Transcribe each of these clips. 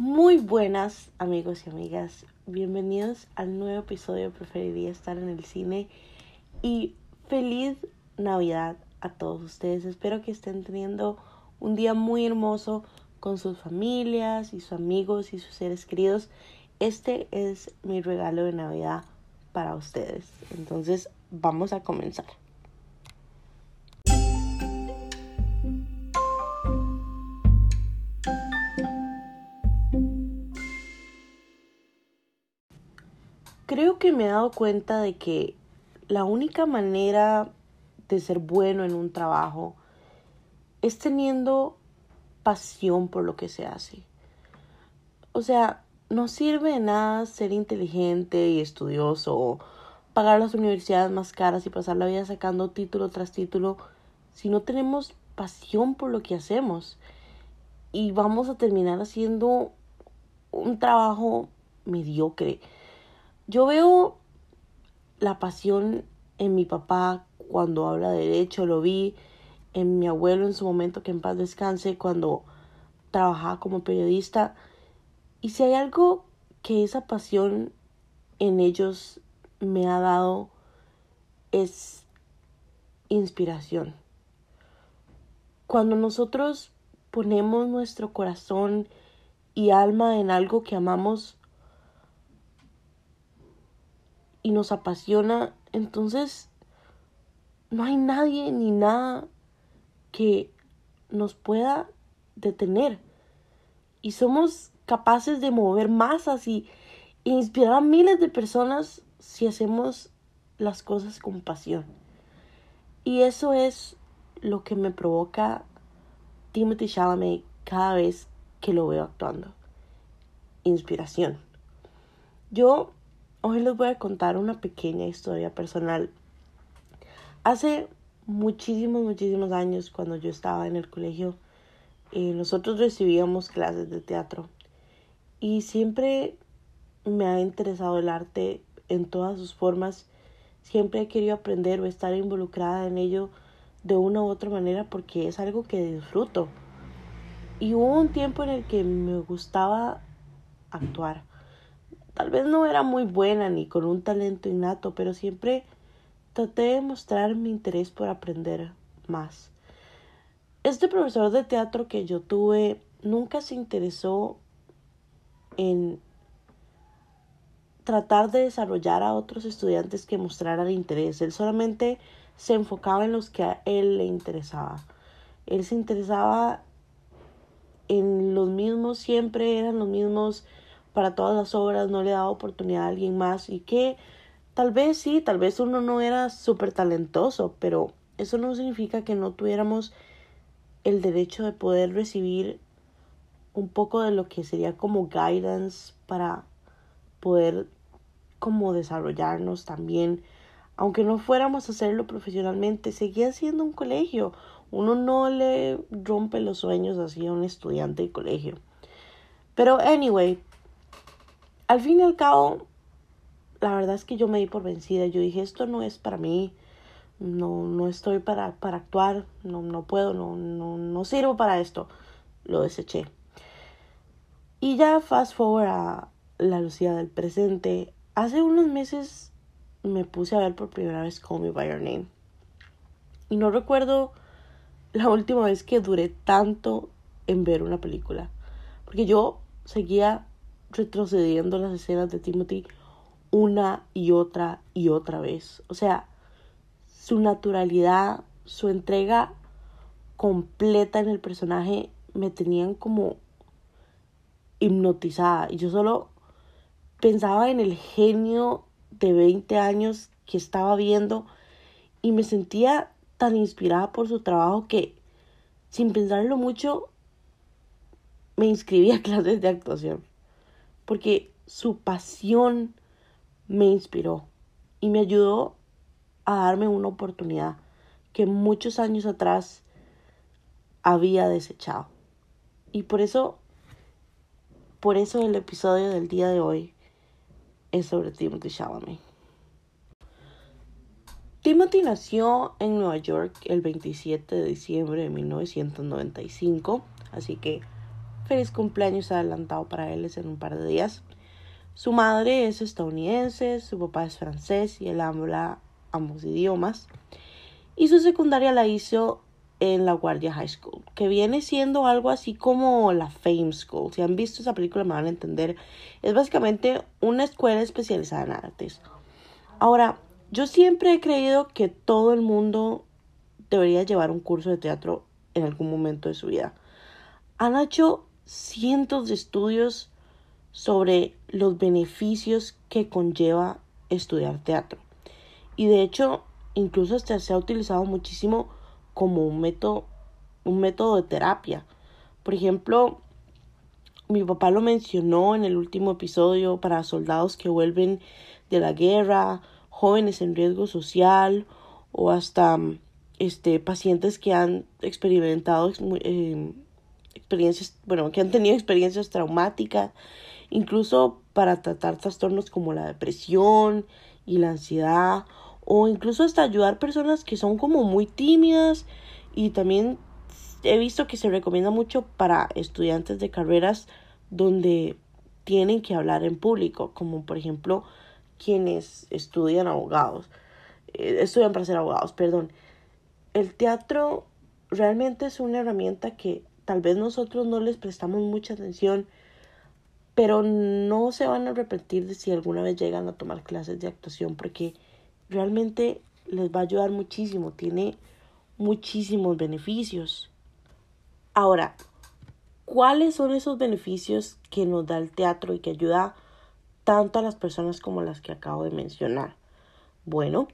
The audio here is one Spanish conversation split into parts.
Muy buenas amigos y amigas, bienvenidos al nuevo episodio Preferiría estar en el cine y feliz Navidad a todos ustedes. Espero que estén teniendo un día muy hermoso con sus familias y sus amigos y sus seres queridos. Este es mi regalo de Navidad para ustedes. Entonces vamos a comenzar. Que me he dado cuenta de que la única manera de ser bueno en un trabajo es teniendo pasión por lo que se hace. O sea, no sirve de nada ser inteligente y estudioso pagar las universidades más caras y pasar la vida sacando título tras título si no tenemos pasión por lo que hacemos. Y vamos a terminar haciendo un trabajo mediocre. Yo veo la pasión en mi papá cuando habla de derecho, lo vi en mi abuelo en su momento, que en paz descanse, cuando trabajaba como periodista. Y si hay algo que esa pasión en ellos me ha dado, es inspiración. Cuando nosotros ponemos nuestro corazón y alma en algo que amamos, y nos apasiona, entonces no hay nadie ni nada que nos pueda detener. Y somos capaces de mover masas y, e inspirar a miles de personas si hacemos las cosas con pasión. Y eso es lo que me provoca Timothy Chalamet cada vez que lo veo actuando. Inspiración. Yo Hoy les voy a contar una pequeña historia personal. Hace muchísimos, muchísimos años, cuando yo estaba en el colegio, eh, nosotros recibíamos clases de teatro y siempre me ha interesado el arte en todas sus formas. Siempre he querido aprender o estar involucrada en ello de una u otra manera porque es algo que disfruto. Y hubo un tiempo en el que me gustaba actuar. Tal vez no era muy buena ni con un talento innato, pero siempre traté de mostrar mi interés por aprender más. Este profesor de teatro que yo tuve nunca se interesó en tratar de desarrollar a otros estudiantes que mostraran interés. Él solamente se enfocaba en los que a él le interesaba. Él se interesaba en los mismos, siempre eran los mismos para todas las obras, no le daba oportunidad a alguien más. Y que tal vez sí, tal vez uno no era súper talentoso, pero eso no significa que no tuviéramos el derecho de poder recibir un poco de lo que sería como guidance para poder como desarrollarnos también. Aunque no fuéramos a hacerlo profesionalmente seguía siendo un colegio. Uno no le rompe los sueños así a un estudiante de colegio. Pero anyway al fin y al cabo, la verdad es que yo me di por vencida. Yo dije, esto no es para mí. No, no estoy para, para actuar. No, no puedo, no, no, no sirvo para esto. Lo deseché. Y ya fast forward a la Lucía del presente. Hace unos meses me puse a ver por primera vez Call Me By Your Name. Y no recuerdo la última vez que duré tanto en ver una película. Porque yo seguía retrocediendo las escenas de Timothy una y otra y otra vez. O sea, su naturalidad, su entrega completa en el personaje me tenían como hipnotizada. Y yo solo pensaba en el genio de 20 años que estaba viendo y me sentía tan inspirada por su trabajo que sin pensarlo mucho me inscribí a clases de actuación porque su pasión me inspiró y me ayudó a darme una oportunidad que muchos años atrás había desechado. Y por eso, por eso el episodio del día de hoy es sobre Timothy Chalamet. Timothy nació en Nueva York el 27 de diciembre de 1995, así que Feliz cumpleaños adelantado para él en un par de días. Su madre es estadounidense, su papá es francés y él habla ambos idiomas. Y su secundaria la hizo en la Guardia High School, que viene siendo algo así como la Fame School. Si han visto esa película me van a entender. Es básicamente una escuela especializada en artes. Ahora, yo siempre he creído que todo el mundo debería llevar un curso de teatro en algún momento de su vida. Han hecho cientos de estudios sobre los beneficios que conlleva estudiar teatro. Y de hecho, incluso hasta se ha utilizado muchísimo como un método, un método de terapia. Por ejemplo, mi papá lo mencionó en el último episodio para soldados que vuelven de la guerra, jóvenes en riesgo social o hasta este, pacientes que han experimentado eh, experiencias, bueno, que han tenido experiencias traumáticas, incluso para tratar trastornos como la depresión y la ansiedad o incluso hasta ayudar personas que son como muy tímidas y también he visto que se recomienda mucho para estudiantes de carreras donde tienen que hablar en público, como por ejemplo quienes estudian abogados, eh, estudian para ser abogados, perdón. El teatro realmente es una herramienta que tal vez nosotros no les prestamos mucha atención, pero no se van a arrepentir de si alguna vez llegan a tomar clases de actuación porque realmente les va a ayudar muchísimo, tiene muchísimos beneficios. Ahora, ¿cuáles son esos beneficios que nos da el teatro y que ayuda tanto a las personas como las que acabo de mencionar? Bueno,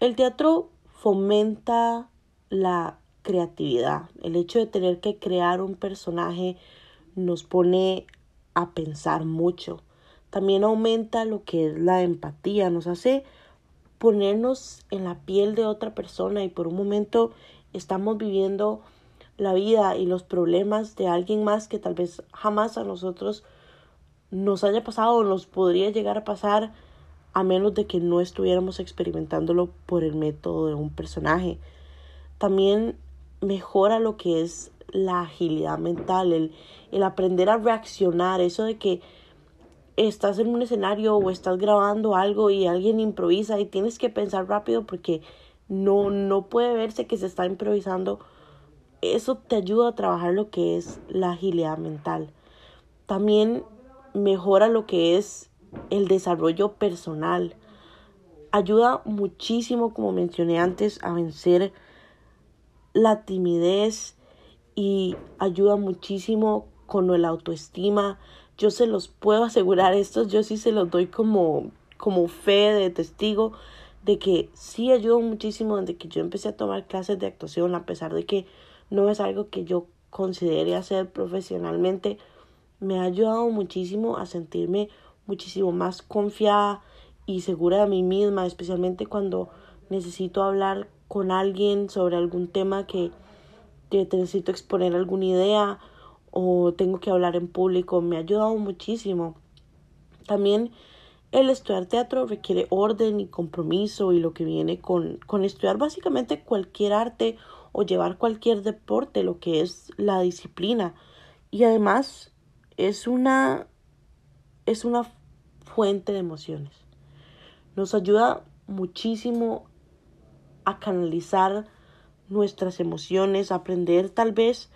el teatro fomenta la creatividad. El hecho de tener que crear un personaje nos pone a pensar mucho. También aumenta lo que es la empatía, nos hace ponernos en la piel de otra persona y por un momento estamos viviendo la vida y los problemas de alguien más que tal vez jamás a nosotros nos haya pasado o nos podría llegar a pasar a menos de que no estuviéramos experimentándolo por el método de un personaje. También mejora lo que es la agilidad mental, el, el aprender a reaccionar, eso de que estás en un escenario o estás grabando algo y alguien improvisa y tienes que pensar rápido porque no, no puede verse que se está improvisando. Eso te ayuda a trabajar lo que es la agilidad mental. También mejora lo que es el desarrollo personal. Ayuda muchísimo, como mencioné antes, a vencer la timidez y ayuda muchísimo con la autoestima, yo se los puedo asegurar, estos yo sí se los doy como, como fe de testigo de que sí ayudó muchísimo desde que yo empecé a tomar clases de actuación, a pesar de que no es algo que yo considere hacer profesionalmente, me ha ayudado muchísimo a sentirme muchísimo más confiada y segura de mí misma, especialmente cuando necesito hablar con alguien sobre algún tema que, que necesito exponer alguna idea o tengo que hablar en público, me ha ayudado muchísimo. También el estudiar teatro requiere orden y compromiso y lo que viene con, con estudiar básicamente cualquier arte o llevar cualquier deporte, lo que es la disciplina. Y además es una, es una fuente de emociones. Nos ayuda muchísimo a canalizar nuestras emociones, aprender tal vez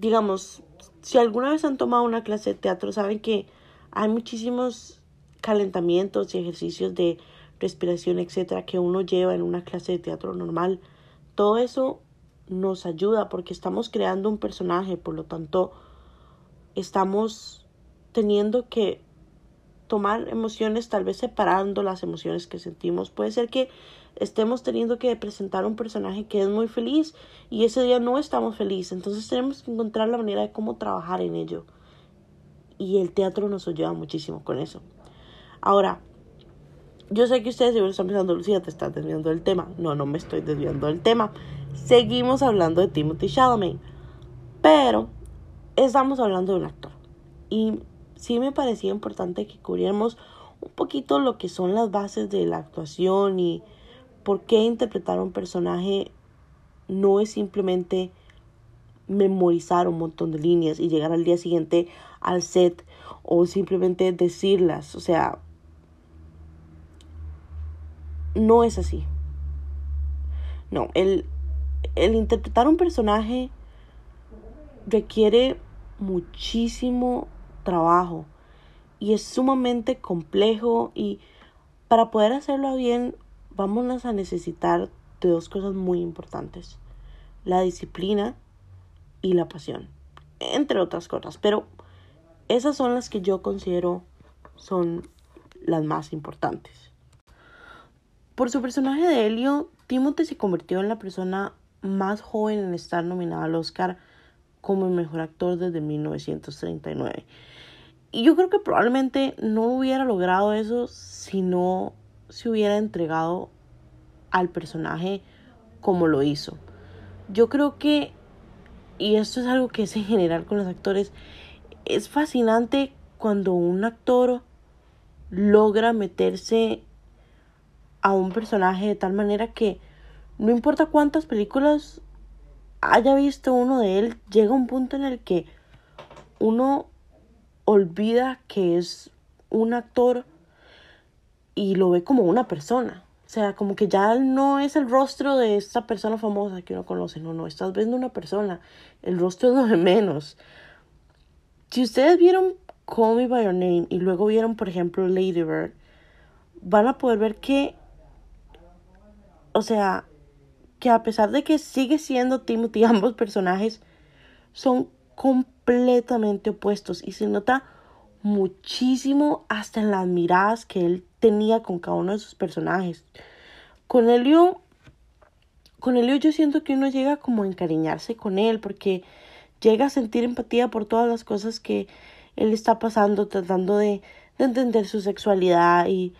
digamos, si alguna vez han tomado una clase de teatro, saben que hay muchísimos calentamientos y ejercicios de respiración, etcétera, que uno lleva en una clase de teatro normal. Todo eso nos ayuda porque estamos creando un personaje, por lo tanto, estamos teniendo que tomar emociones, tal vez separando las emociones que sentimos. Puede ser que estemos teniendo que presentar un personaje que es muy feliz y ese día no estamos felices. Entonces tenemos que encontrar la manera de cómo trabajar en ello. Y el teatro nos ayuda muchísimo con eso. Ahora, yo sé que ustedes se están pensando, Lucía, te estás desviando del tema. No, no me estoy desviando del tema. Seguimos hablando de Timothy Chalamet. Pero estamos hablando de un actor. Y sí me parecía importante que cubriéramos un poquito lo que son las bases de la actuación y por qué interpretar un personaje no es simplemente memorizar un montón de líneas y llegar al día siguiente al set o simplemente decirlas. O sea, no es así. No, el, el interpretar un personaje requiere muchísimo trabajo y es sumamente complejo y para poder hacerlo bien vamos a necesitar de dos cosas muy importantes. La disciplina y la pasión, entre otras cosas, pero esas son las que yo considero son las más importantes. Por su personaje de Helio, Timothy se convirtió en la persona más joven en estar nominada al Oscar como el mejor actor desde 1939. Y yo creo que probablemente no hubiera logrado eso si no se hubiera entregado al personaje como lo hizo. Yo creo que, y esto es algo que es en general con los actores, es fascinante cuando un actor logra meterse a un personaje de tal manera que no importa cuántas películas haya visto uno de él, llega un punto en el que uno olvida que es un actor y lo ve como una persona. O sea, como que ya no es el rostro de esta persona famosa que uno conoce. No, no, estás viendo una persona. El rostro es lo de menos. Si ustedes vieron Call Me By Your Name y luego vieron, por ejemplo, Lady Bird, van a poder ver que, o sea, que a pesar de que sigue siendo Timothy, ambos personajes son completamente opuestos y se nota muchísimo hasta en las miradas que él tenía con cada uno de sus personajes. Con Elio, con Elio yo siento que uno llega como a encariñarse con él porque llega a sentir empatía por todas las cosas que él está pasando, tratando de, de entender su sexualidad y,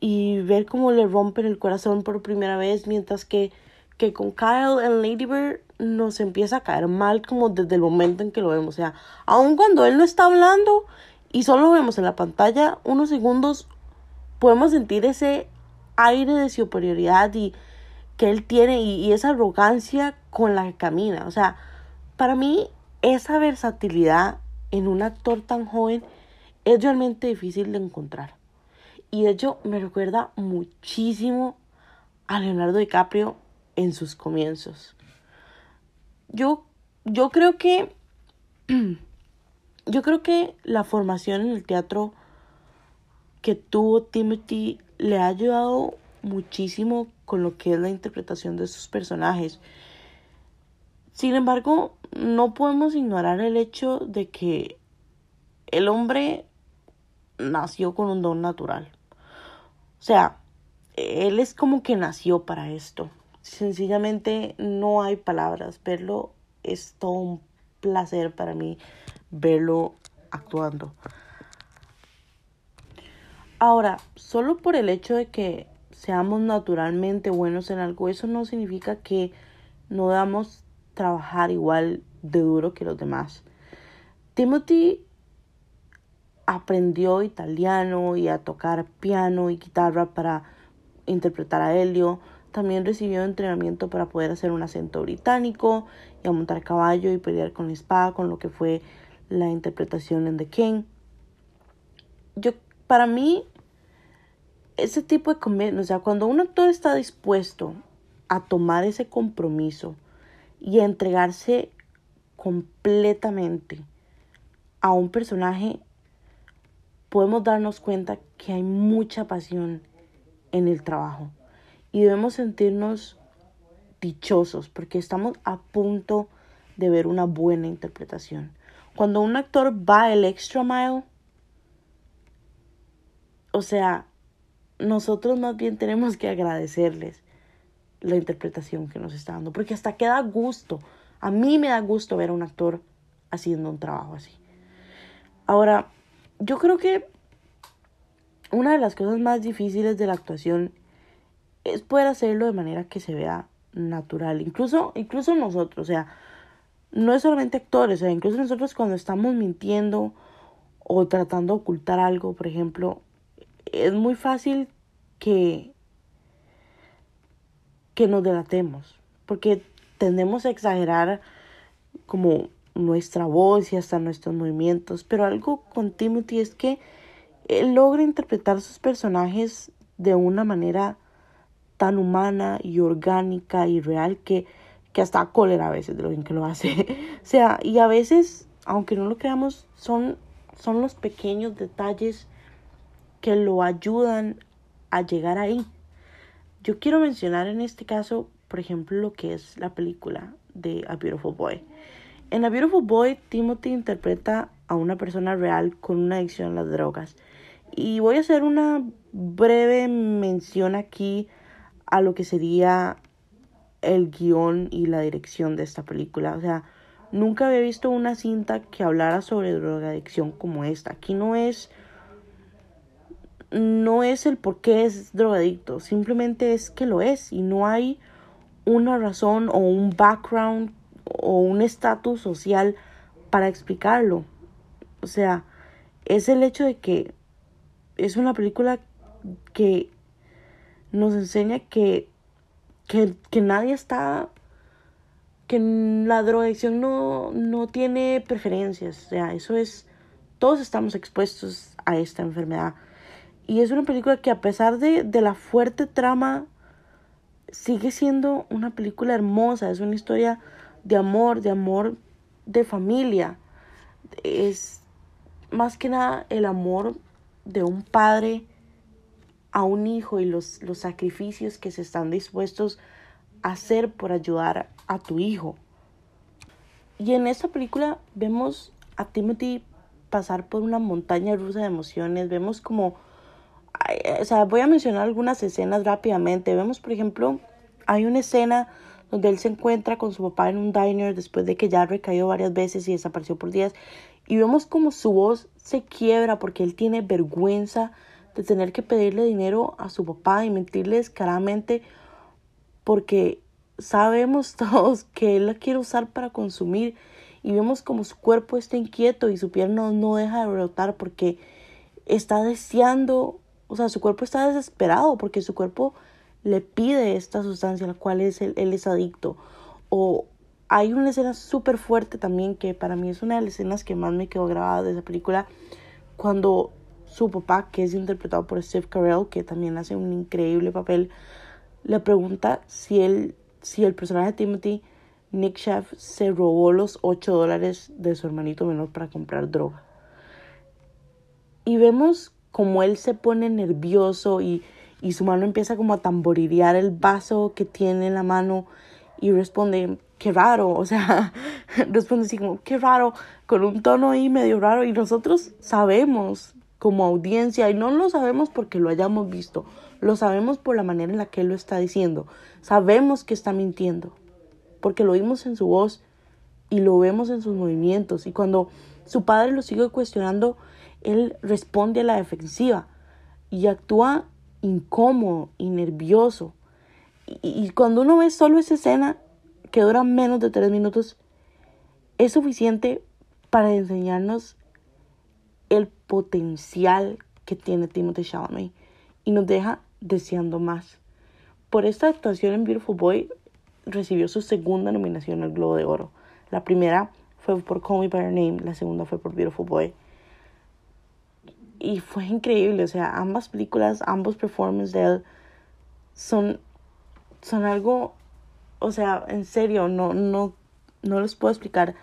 y ver cómo le rompen el corazón por primera vez, mientras que, que con Kyle en Lady Bird nos empieza a caer mal como desde el momento en que lo vemos. O sea, aun cuando él no está hablando y solo lo vemos en la pantalla unos segundos, podemos sentir ese aire de superioridad y que él tiene y, y esa arrogancia con la que camina. O sea, para mí esa versatilidad en un actor tan joven es realmente difícil de encontrar. Y de hecho me recuerda muchísimo a Leonardo DiCaprio en sus comienzos. Yo, yo creo que yo creo que la formación en el teatro que tuvo Timothy le ha ayudado muchísimo con lo que es la interpretación de sus personajes. Sin embargo, no podemos ignorar el hecho de que el hombre nació con un don natural. O sea, él es como que nació para esto. Sencillamente no hay palabras. Verlo es todo un placer para mí verlo actuando. Ahora, solo por el hecho de que seamos naturalmente buenos en algo, eso no significa que no damos trabajar igual de duro que los demás. Timothy aprendió italiano y a tocar piano y guitarra para interpretar a Helio. También recibió entrenamiento para poder hacer un acento británico y a montar caballo y pelear con la espada, con lo que fue la interpretación en The King. Yo, para mí, ese tipo de comedia, o sea, cuando un actor está dispuesto a tomar ese compromiso y a entregarse completamente a un personaje, podemos darnos cuenta que hay mucha pasión en el trabajo y debemos sentirnos dichosos porque estamos a punto de ver una buena interpretación. Cuando un actor va el extra mile, o sea, nosotros más bien tenemos que agradecerles la interpretación que nos está dando, porque hasta queda gusto. A mí me da gusto ver a un actor haciendo un trabajo así. Ahora, yo creo que una de las cosas más difíciles de la actuación es poder hacerlo de manera que se vea natural, incluso incluso nosotros, o sea, no es solamente actores, o sea, incluso nosotros cuando estamos mintiendo o tratando de ocultar algo, por ejemplo, es muy fácil que que nos delatemos, porque tendemos a exagerar como nuestra voz y hasta nuestros movimientos. Pero algo con Timothy es que él logra interpretar sus personajes de una manera tan humana y orgánica y real que, que hasta cólera a veces de lo bien que lo hace. o sea, y a veces, aunque no lo creamos, son, son los pequeños detalles que lo ayudan a llegar ahí. Yo quiero mencionar en este caso, por ejemplo, lo que es la película de A Beautiful Boy. En A Beautiful Boy, Timothy interpreta a una persona real con una adicción a las drogas. Y voy a hacer una breve mención aquí a lo que sería el guion y la dirección de esta película. O sea, nunca había visto una cinta que hablara sobre drogadicción como esta. Aquí no es no es el por qué es drogadicto, simplemente es que lo es y no hay una razón o un background o un estatus social para explicarlo. O sea, es el hecho de que es una película que nos enseña que, que, que nadie está, que la drogadicción no, no tiene preferencias. O sea, eso es, todos estamos expuestos a esta enfermedad. Y es una película que a pesar de, de la fuerte trama, sigue siendo una película hermosa. Es una historia de amor, de amor de familia. Es más que nada el amor de un padre a un hijo y los, los sacrificios que se están dispuestos a hacer por ayudar a tu hijo. Y en esta película vemos a Timothy pasar por una montaña rusa de emociones. Vemos como o sea, voy a mencionar algunas escenas rápidamente. Vemos, por ejemplo, hay una escena donde él se encuentra con su papá en un diner después de que ya recayó varias veces y desapareció por días. Y vemos como su voz se quiebra porque él tiene vergüenza de tener que pedirle dinero a su papá y mentirle descaradamente porque sabemos todos que él la quiere usar para consumir y vemos como su cuerpo está inquieto y su piel no, deja de brotar porque está deseando o sea, su cuerpo está desesperado porque su cuerpo le pide esta sustancia a la cual es, él, es adicto. O hay una escena súper fuerte también que para mí es una de las escenas que más me quedó grabada de esa película. Cuando su papá, que es interpretado por Steve Carell, que también hace un increíble papel, le pregunta si, él, si el personaje de Timothy, Nick Chef, se robó los 8 dólares de su hermanito menor para comprar droga. Y vemos como él se pone nervioso y, y su mano empieza como a tamborilear el vaso que tiene en la mano y responde, qué raro, o sea, responde así como, qué raro, con un tono ahí medio raro y nosotros sabemos como audiencia y no lo sabemos porque lo hayamos visto, lo sabemos por la manera en la que él lo está diciendo, sabemos que está mintiendo, porque lo oímos en su voz y lo vemos en sus movimientos y cuando su padre lo sigue cuestionando, él responde a la defensiva y actúa incómodo y nervioso. Y, cuando uno ve solo esa escena, que dura menos de tres minutos, es suficiente para enseñarnos el potencial que tiene Timothy Chalamet y nos deja deseando más. Por esta actuación en Beautiful Boy recibió su segunda nominación al Globo de Oro. La primera fue por Call Me By Your Name, la segunda fue por Beautiful Boy y fue increíble, o sea, ambas películas, ambos performances de él son, son algo, o sea, en serio, no, no, no les puedo explicar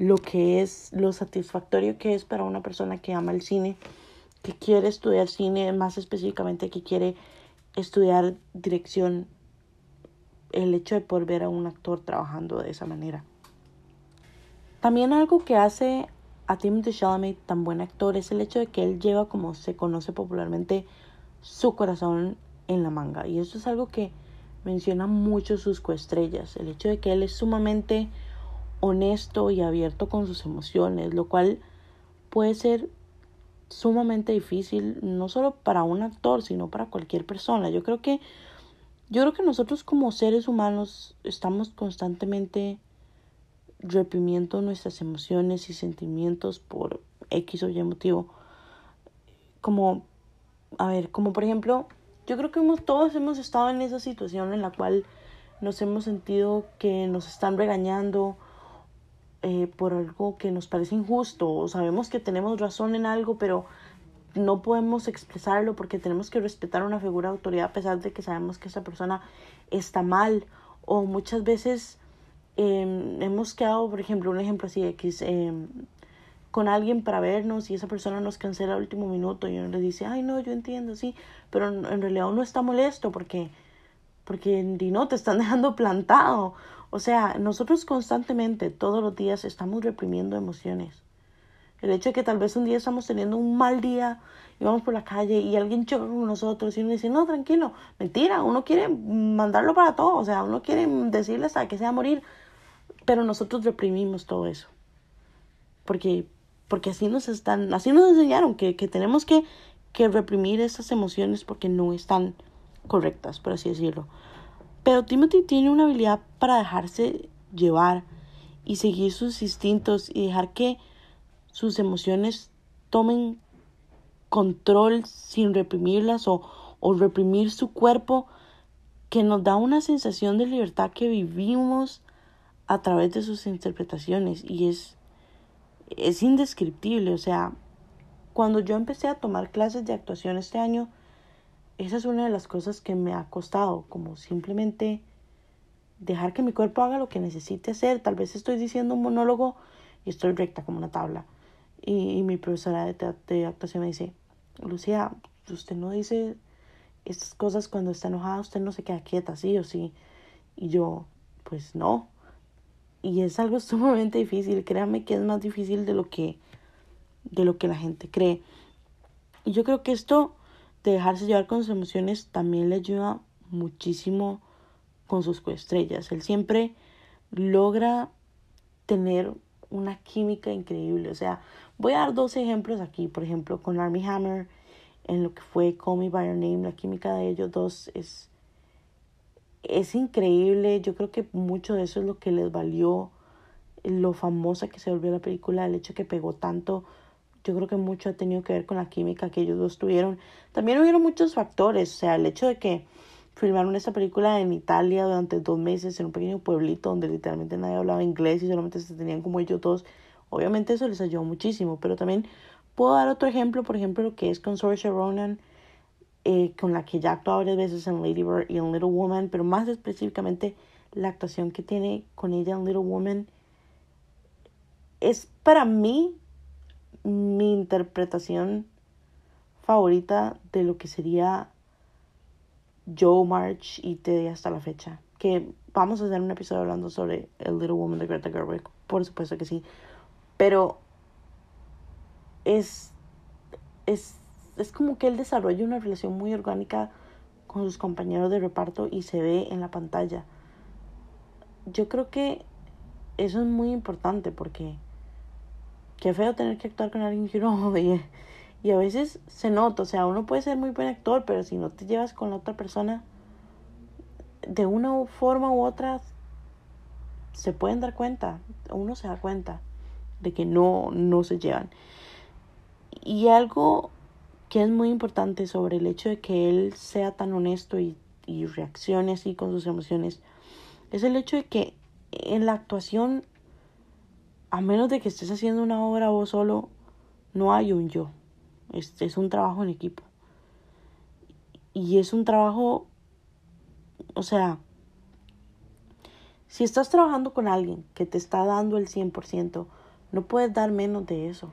lo que es, lo satisfactorio que es para una persona que ama el cine, que quiere estudiar cine, más específicamente que quiere estudiar dirección, el hecho de poder ver a un actor trabajando de esa manera. También algo que hace a Timothy Chalamet tan buen actor es el hecho de que él lleva, como se conoce popularmente, su corazón en la manga. Y eso es algo que menciona mucho sus coestrellas. El hecho de que él es sumamente honesto y abierto con sus emociones, lo cual puede ser sumamente difícil no solo para un actor, sino para cualquier persona. Yo creo que yo creo que nosotros como seres humanos estamos constantemente reprimiendo nuestras emociones y sentimientos por X o Y motivo. Como, a ver, como por ejemplo, yo creo que hemos, todos hemos estado en esa situación en la cual nos hemos sentido que nos están regañando eh, por algo que nos parece injusto o sabemos que tenemos razón en algo, pero no podemos expresarlo porque tenemos que respetar una figura de autoridad a pesar de que sabemos que esa persona está mal o muchas veces em, hemos quedado, por ejemplo, un ejemplo así X, eh, con alguien para vernos y esa persona nos cancela al último minuto y uno le dice, ay no, yo entiendo, sí, pero en realidad uno está molesto porque, porque no, te están dejando plantado. O sea, nosotros constantemente, todos los días, estamos reprimiendo emociones. El hecho de que tal vez un día estamos teniendo un mal día y vamos por la calle y alguien choca con nosotros y uno dice, no, tranquilo, mentira, uno quiere mandarlo para todo, o sea, uno quiere decirle hasta que sea morir, pero nosotros reprimimos todo eso. Porque porque así nos están, así nos enseñaron que, que tenemos que, que reprimir esas emociones porque no están correctas, por así decirlo. Pero Timothy tiene una habilidad para dejarse llevar y seguir sus instintos y dejar que sus emociones tomen control sin reprimirlas o, o reprimir su cuerpo que nos da una sensación de libertad que vivimos a través de sus interpretaciones y es es indescriptible. O sea, cuando yo empecé a tomar clases de actuación este año, esa es una de las cosas que me ha costado, como simplemente dejar que mi cuerpo haga lo que necesite hacer. Tal vez estoy diciendo un monólogo y estoy recta como una tabla. Y, mi profesora de, de, actuación me dice, Lucía, usted no dice estas cosas cuando está enojada, usted no se queda quieta, sí o sí. Y yo, pues no y es algo sumamente difícil, créanme que es más difícil de lo que de lo que la gente cree. Y yo creo que esto dejarse llevar con sus emociones también le ayuda muchísimo con sus coestrellas. Él siempre logra tener una química increíble. O sea, voy a dar dos ejemplos aquí. Por ejemplo, con Army Hammer, en lo que fue Call Me By Your Name, la química de ellos dos es es increíble. Yo creo que mucho de eso es lo que les valió lo famosa que se volvió la película, el hecho que pegó tanto. Yo creo que mucho ha tenido que ver con la química que ellos dos tuvieron. También hubieron muchos factores, o sea, el hecho de que filmaron esta película en Italia durante dos meses en un pequeño pueblito donde literalmente nadie hablaba inglés y solamente se tenían como ellos dos. Obviamente eso les ayudó muchísimo, pero también puedo dar otro ejemplo, por ejemplo, lo que es con Saoirse Ronan eh, con la que ya actuado varias veces en Lady Bird y en Little Woman, pero más específicamente la actuación que tiene con ella en Little Woman es para mí mi interpretación favorita de lo que sería Joe March y Teddy hasta la fecha. Que vamos a hacer un episodio hablando sobre el Little Woman de Greta Gerwig, por supuesto que sí. Pero es, es es como que él desarrolla una relación muy orgánica con sus compañeros de reparto y se ve en la pantalla. Yo creo que eso es muy importante porque qué feo tener que actuar con alguien que uno. Y a veces se nota, o sea, uno puede ser muy buen actor, pero si no te llevas con la otra persona, de una forma u otra, se pueden dar cuenta, uno se da cuenta de que no, no se llevan. Y algo que es muy importante sobre el hecho de que él sea tan honesto y, y reaccione así con sus emociones, es el hecho de que en la actuación, a menos de que estés haciendo una obra vos solo, no hay un yo. Es, es un trabajo en equipo. Y es un trabajo, o sea, si estás trabajando con alguien que te está dando el 100%, no puedes dar menos de eso.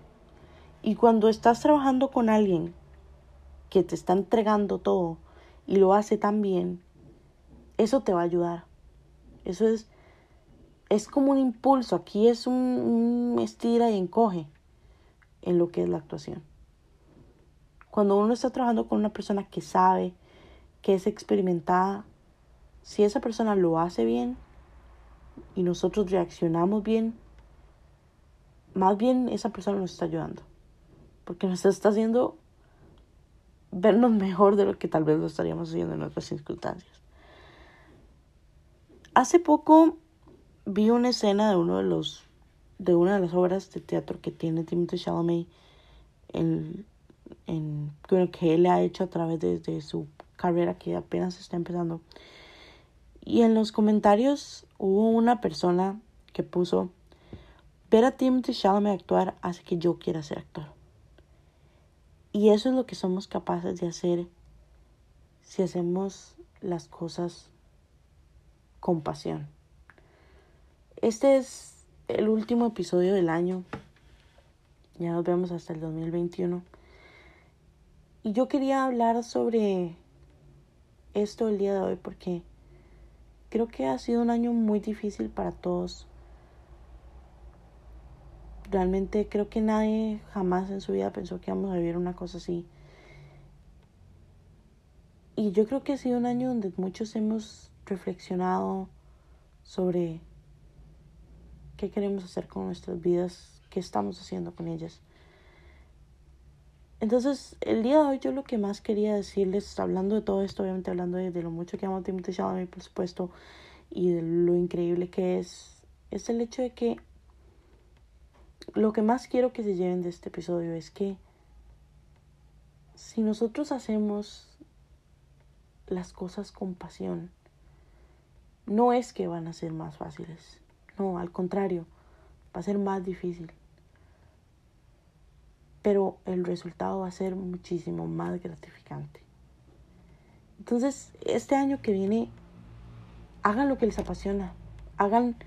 Y cuando estás trabajando con alguien que te está entregando todo y lo hace tan bien, eso te va a ayudar. Eso es, es como un impulso. Aquí es un, estira y encoge en lo que es la actuación. Cuando uno está trabajando con una persona que sabe, que es experimentada, si esa persona lo hace bien y nosotros reaccionamos bien, más bien esa persona nos está ayudando. Porque nos está haciendo vernos mejor de lo que tal vez lo estaríamos haciendo en otras circunstancias. Hace poco vi una escena de uno de los de una de las obras de teatro que tiene Timothy Chalamet en, en que él ha hecho a través de, su carrera que apenas está empezando. Y en los comentarios hubo una persona que puso ver a Timothy Chalamet actuar hace que yo quiera ser actor. Y eso es lo que somos capaces de hacer si hacemos las cosas con pasión. Este es el último episodio del año. Ya nos vemos hasta el 2021. Y yo quería hablar sobre esto el día de hoy porque creo que ha sido un año muy difícil para todos. Realmente creo que nadie jamás en su vida pensó que íbamos a vivir una cosa así. Y yo creo que ha sido un año donde muchos hemos reflexionado sobre qué queremos hacer con nuestras vidas, qué estamos haciendo con ellas. Entonces, el día de hoy yo lo que más quería decirles, hablando de todo esto, obviamente hablando de, lo mucho que amo a Timothy Chalamet, por supuesto, y de lo increíble que es, es el hecho de que lo que más quiero que se lleven de este episodio es que si nosotros hacemos las cosas con pasión, no es que van a ser más fáciles, no, al contrario, va a ser más difícil pero el resultado va a ser muchísimo más gratificante. Entonces, este año que viene, hagan lo que les apasiona, hagan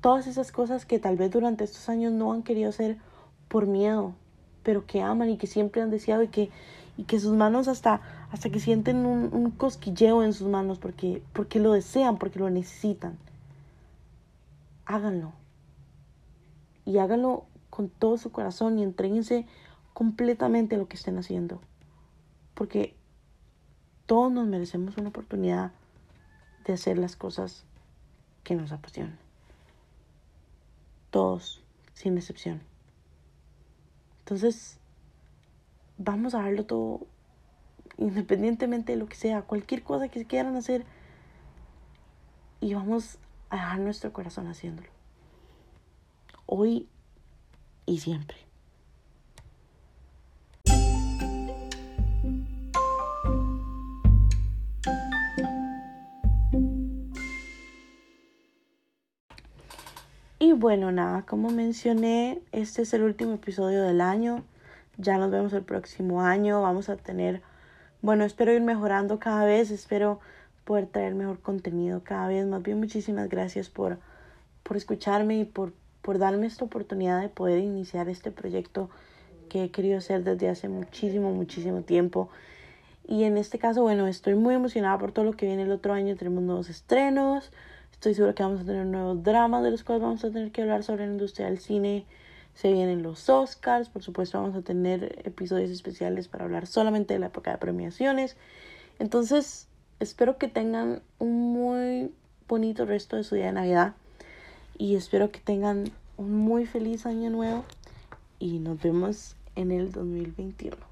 todas esas cosas que tal vez durante estos años no han querido hacer por miedo, pero que aman y que siempre han deseado y que, y que sus manos hasta, hasta que sienten un, un cosquilleo en sus manos porque, porque lo desean, porque lo necesitan. Háganlo. Y háganlo con todo su corazón y entreguense completamente a lo que estén haciendo. Porque todos nos merecemos una oportunidad de hacer las cosas que nos apasionan. Todos, sin excepción. Entonces, vamos a darlo todo, independientemente de lo que sea, cualquier cosa que quieran hacer, y vamos a dejar nuestro corazón haciéndolo. Hoy y siempre. Y bueno, nada, como mencioné, este es el último episodio del año. Ya nos vemos el próximo año. Vamos a tener, bueno, espero ir mejorando cada vez, espero poder traer mejor contenido cada vez. Más bien, muchísimas gracias por, por escucharme y por por darme esta oportunidad de poder iniciar este proyecto que he querido hacer desde hace muchísimo, muchísimo tiempo. Y en este caso, bueno, estoy muy emocionada por todo lo que viene el otro año. Tenemos nuevos estrenos. Estoy segura que vamos a tener nuevos dramas de los cuales vamos a tener que hablar sobre la industria del cine. Se vienen los Oscars. Por supuesto, vamos a tener episodios especiales para hablar solamente de la época de premiaciones. Entonces, espero que tengan un muy bonito resto de su día de Navidad y espero que tengan un muy feliz año nuevo y nos vemos en el 2021.